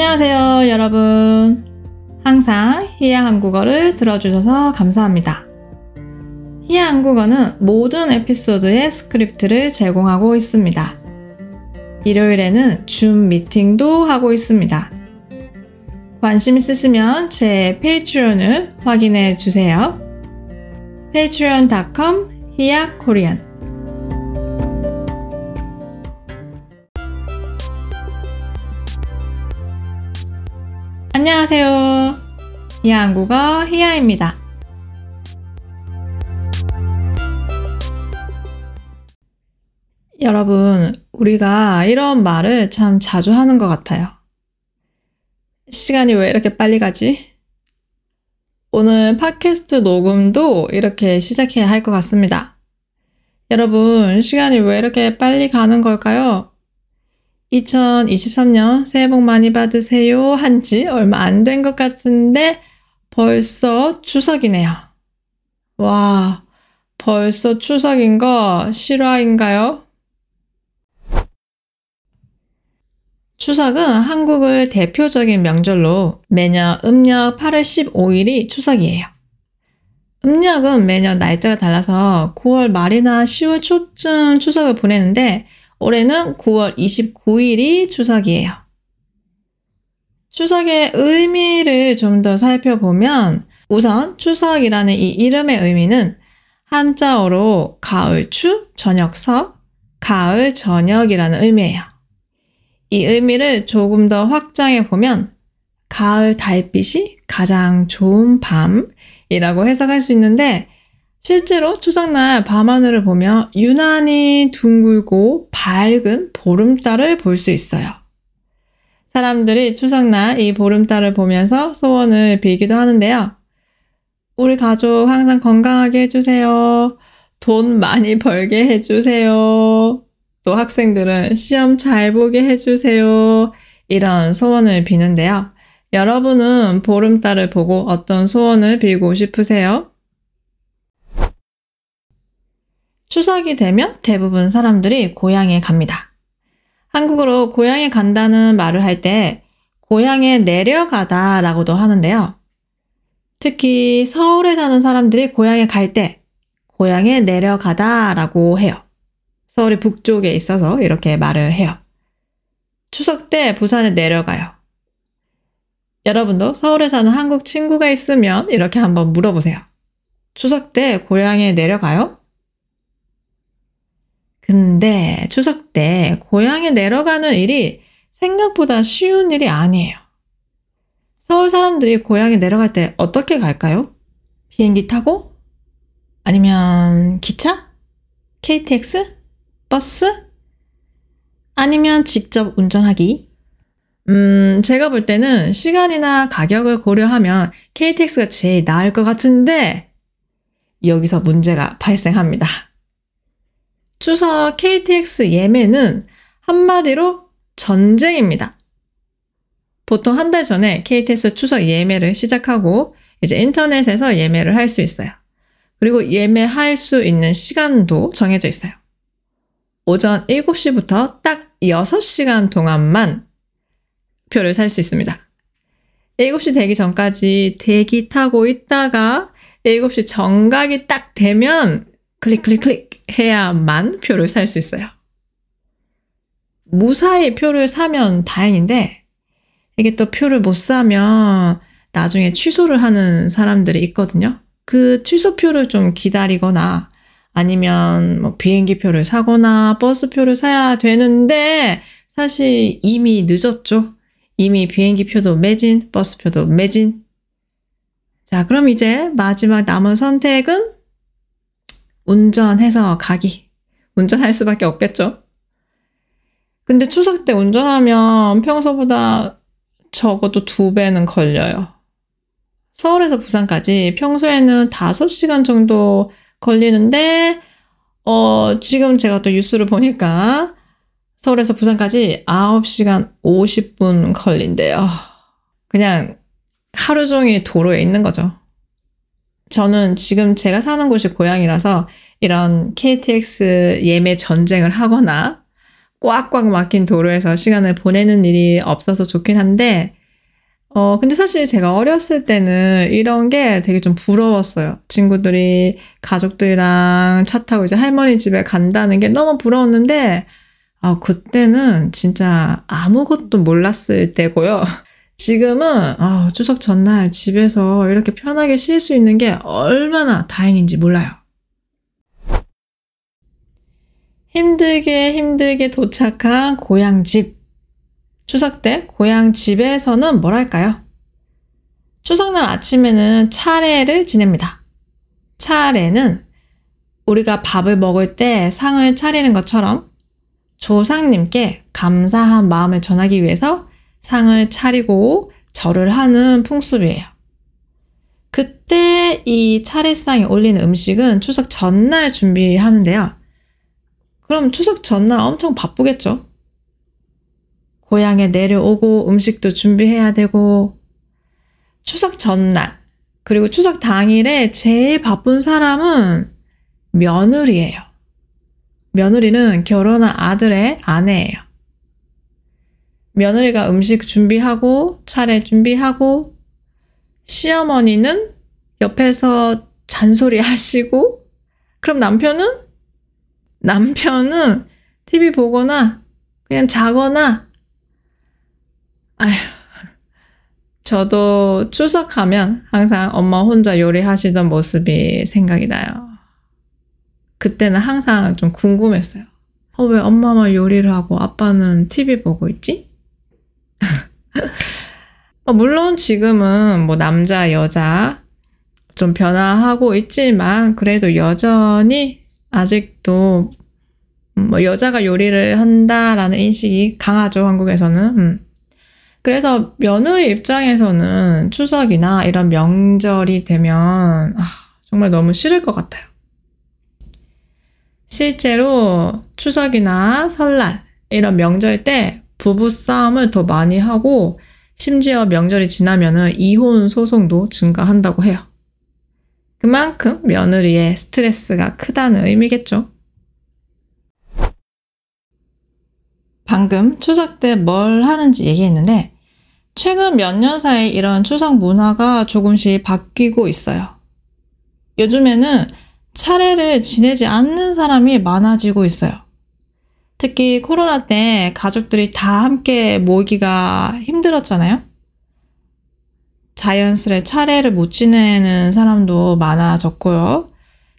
안녕하세요, 여러분. 항상 희야 한국어를 들어주셔서 감사합니다. 희야 한국어는 모든 에피소드의 스크립트를 제공하고 있습니다. 일요일에는 줌 미팅도 하고 있습니다. 관심 있으시면 제 Patreon을 확인해 주세요. patreon.com 희야 Korean 희야 한국어 희야입니다. 여러분, 우리가 이런 말을 참 자주 하는 것 같아요. 시간이 왜 이렇게 빨리 가지? 오늘 팟캐스트 녹음도 이렇게 시작해야 할 것 같습니다. 여러분, 시간이 왜 이렇게 빨리 가는 걸까요? 2023년 새해 복 많이 받으세요 한 지 얼마 안 된 것 같은데 벌써 추석이네요. 와, 벌써 추석인 거 실화인가요? 추석은 한국의 대표적인 명절로 매년 음력 8월 15일이 추석이에요. 음력은 매년 날짜가 달라서 9월 말이나 10월 초쯤 추석을 보내는데 올해는 9월 29일이 추석이에요. 추석의 의미를 좀 더 살펴보면 우선 추석이라는 이 이름의 의미는 한자어로 가을추, 저녁석, 가을 저녁이라는 의미예요. 이 의미를 조금 더 확장해 보면 가을 달빛이 가장 좋은 밤이라고 해석할 수 있는데 실제로 추석날 밤하늘을 보며 유난히 둥글고 밝은 보름달을 볼 수 있어요. 사람들이 추석날 이 보름달을 보면서 소원을 빌기도 하는데요. 우리 가족 항상 건강하게 해주세요. 돈 많이 벌게 해주세요. 또 학생들은 시험 잘 보게 해주세요. 이런 소원을 비는데요. 여러분은 보름달을 보고 어떤 소원을 빌고 싶으세요? 추석이 되면 대부분 사람들이 고향에 갑니다. 한국어로 고향에 간다는 말을 할 때 고향에 내려가다 라고도 하는데요. 특히 서울에 사는 사람들이 고향에 갈 때 고향에 내려가다 라고 해요. 서울이 북쪽에 있어서 이렇게 말을 해요. 추석 때 부산에 내려가요. 여러분도 서울에 사는 한국 친구가 있으면 이렇게 한번 물어보세요. 추석 때 고향에 내려가요? 근데 추석 때 고향에 내려가는 일이 생각보다 쉬운 일이 아니에요. 서울 사람들이 고향에 내려갈 때 어떻게 갈까요? 비행기 타고? 아니면 기차? KTX? 버스? 아니면 직접 운전하기? 음, 제가 볼 때는 시간이나 가격을 고려하면 KTX가 제일 나을 것 같은데, 여기서 문제가 발생합니다. 추석 KTX 예매는 한마디로 전쟁입니다. 보통 한 달 전에 KTX 추석 예매를 시작하고 이제 인터넷에서 예매를 할 수 있어요. 그리고 예매할 수 있는 시간도 정해져 있어요. 오전 7시부터 딱 6시간 동안만 표를 살 수 있습니다. 7시 되기 전까지 대기 타고 있다가 7시 정각이 딱 되면 클릭 클릭 클릭 해야만 표를 살 수 있어요. 무사히 표를 사면 다행인데 이게 또 표를 못 사면 나중에 취소를 하는 사람들이 있거든요. 그 취소표를 좀 기다리거나 아니면 뭐 비행기 표를 사거나 버스 표를 사야 되는데 사실 이미 늦었죠. 이미 비행기 표도 매진, 버스 표도 매진. 자, 그럼 이제 마지막 남은 선택은 운전해서 가기. 운전할 수밖에 없겠죠. 근데 추석 때 운전하면 평소보다 적어도 두 배는 걸려요. 서울에서 부산까지 평소에는 5시간 정도 걸리는데, 어, 지금 제가 또 뉴스를 보니까 서울에서 부산까지 9시간 50분 걸린대요. 그냥 하루 종일 도로에 있는 거죠. 저는 지금 제가 사는 곳이 고향이라서 이런 KTX 예매 전쟁을 하거나 꽉꽉 막힌 도로에서 시간을 보내는 일이 없어서 좋긴 한데, 어, 근데 사실 제가 어렸을 때는 이런 게 되게 좀 부러웠어요. 친구들이 가족들이랑 차 타고 이제 할머니 집에 간다는 게 너무 부러웠는데, 아, 그때는 진짜 아무것도 몰랐을 때고요. 지금은, 아, 추석 전날 집에서 이렇게 편하게 쉴 수 있는 게 얼마나 다행인지 몰라요. 힘들게 힘들게 도착한 고향 집. 추석 때 고향 집에서는 뭘 할까요? 추석날 아침에는 차례를 지냅니다. 차례는 우리가 밥을 먹을 때 상을 차리는 것처럼 조상님께 감사한 마음을 전하기 위해서 상을 차리고 절을 하는 풍습이에요. 그때 이 차례상에 올리는 음식은 추석 전날 준비하는데요. 그럼 추석 전날 엄청 바쁘겠죠? 고향에 내려오고 음식도 준비해야 되고, 추석 전날, 그리고 추석 당일에 제일 바쁜 사람은 며느리예요. 며느리는 결혼한 아들의 아내예요. 며느리가 음식 준비하고, 차례 준비하고, 시어머니는 옆에서 잔소리 하시고, 그럼 남편은? 남편은 TV 보거나, 그냥 자거나, 아휴, 저도 추석하면 항상 엄마 혼자 요리하시던 모습이 생각이 나요. 그때는 항상 좀 궁금했어요. 어, 왜 엄마만 요리를 하고 아빠는 TV 보고 있지? 어, 물론 지금은 뭐 남자, 여자 좀 변화하고 있지만 그래도 여전히 아직도 뭐 여자가 요리를 한다라는 인식이 강하죠, 한국에서는. 음. 그래서 며느리 입장에서는 추석이나 이런 명절이 되면 아, 정말 너무 싫을 것 같아요. 실제로 추석이나 설날 이런 명절 때 부부 싸움을 더 많이 하고 심지어 명절이 지나면은 이혼 소송도 증가한다고 해요. 그만큼 며느리의 스트레스가 크다는 의미겠죠. 방금 추석 때 뭘 하는지 얘기했는데 최근 몇 년 사이 이런 추석 문화가 조금씩 바뀌고 있어요. 요즘에는 차례를 지내지 않는 사람이 많아지고 있어요. 특히 코로나 때 가족들이 다 함께 모이기가 힘들었잖아요. 자연스레 차례를 못 지내는 사람도 많아졌고요.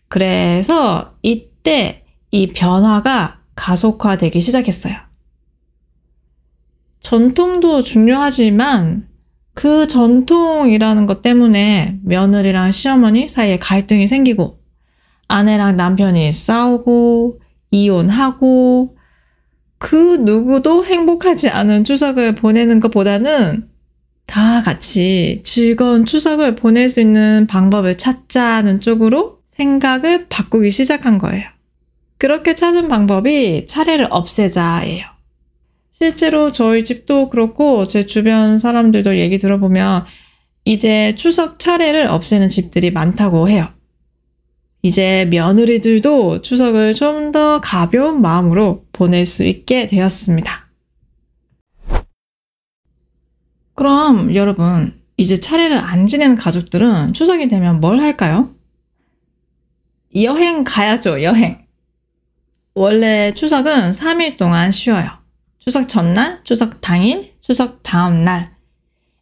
그래서 이때 이 변화가 가속화되기 시작했어요. 전통도 중요하지만 그 전통이라는 것 때문에 며느리랑 시어머니 사이에 갈등이 생기고 아내랑 남편이 싸우고 이혼하고 그 누구도 행복하지 않은 추석을 보내는 것보다는 다 같이 즐거운 추석을 보낼 수 있는 방법을 찾자는 쪽으로 생각을 바꾸기 시작한 거예요. 그렇게 찾은 방법이 차례를 없애자예요. 실제로 저희 집도 그렇고 제 주변 사람들도 얘기 들어보면 이제 추석 차례를 없애는 집들이 많다고 해요. 이제 며느리들도 추석을 좀 더 가벼운 마음으로 보낼 수 있게 되었습니다. 그럼 여러분, 이제 차례를 안 지내는 가족들은 추석이 되면 뭘 할까요? 여행 가야죠, 여행. 원래 추석은 3일 동안 쉬어요. 추석 전날, 추석 당일, 추석 다음날.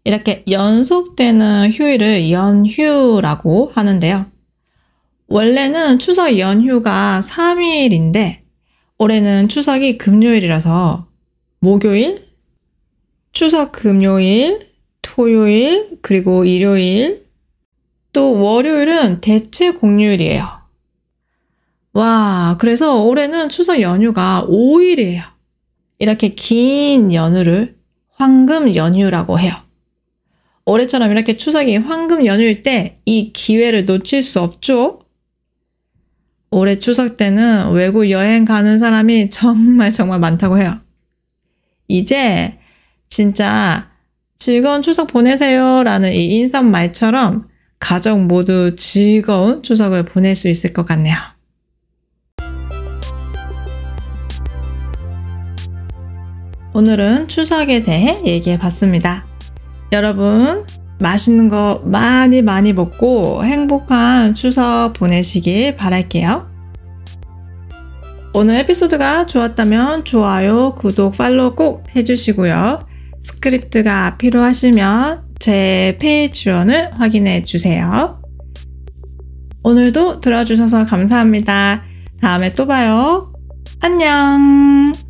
이렇게 연속되는 휴일을 연휴라고 하는데요. 원래는 추석 연휴가 3일인데, 올해는 추석이 금요일이라서, 목요일, 추석 금요일, 토요일, 그리고 일요일, 또 월요일은 대체 공휴일이에요. 와, 그래서 올해는 추석 연휴가 5일이에요. 이렇게 긴 연휴를 황금 연휴라고 해요. 올해처럼 이렇게 추석이 황금 연휴일 때 이 기회를 놓칠 수 없죠? 올해 추석 때는 외국 여행 가는 사람이 정말 정말 많다고 해요. 이제 진짜 즐거운 추석 보내세요 라는 이 인사말처럼 가족 모두 즐거운 추석을 보낼 수 있을 것 같네요. 오늘은 추석에 대해 얘기해 봤습니다. 여러분, 맛있는 거 많이 많이 먹고 행복한 추석 보내시길 바랄게요. 오늘 에피소드가 좋았다면 좋아요, 구독, 팔로우 꼭 해주시고요. 스크립트가 필요하시면 제 Patreon을 확인해 주세요. 오늘도 들어주셔서 감사합니다. 다음에 또 봐요. 안녕!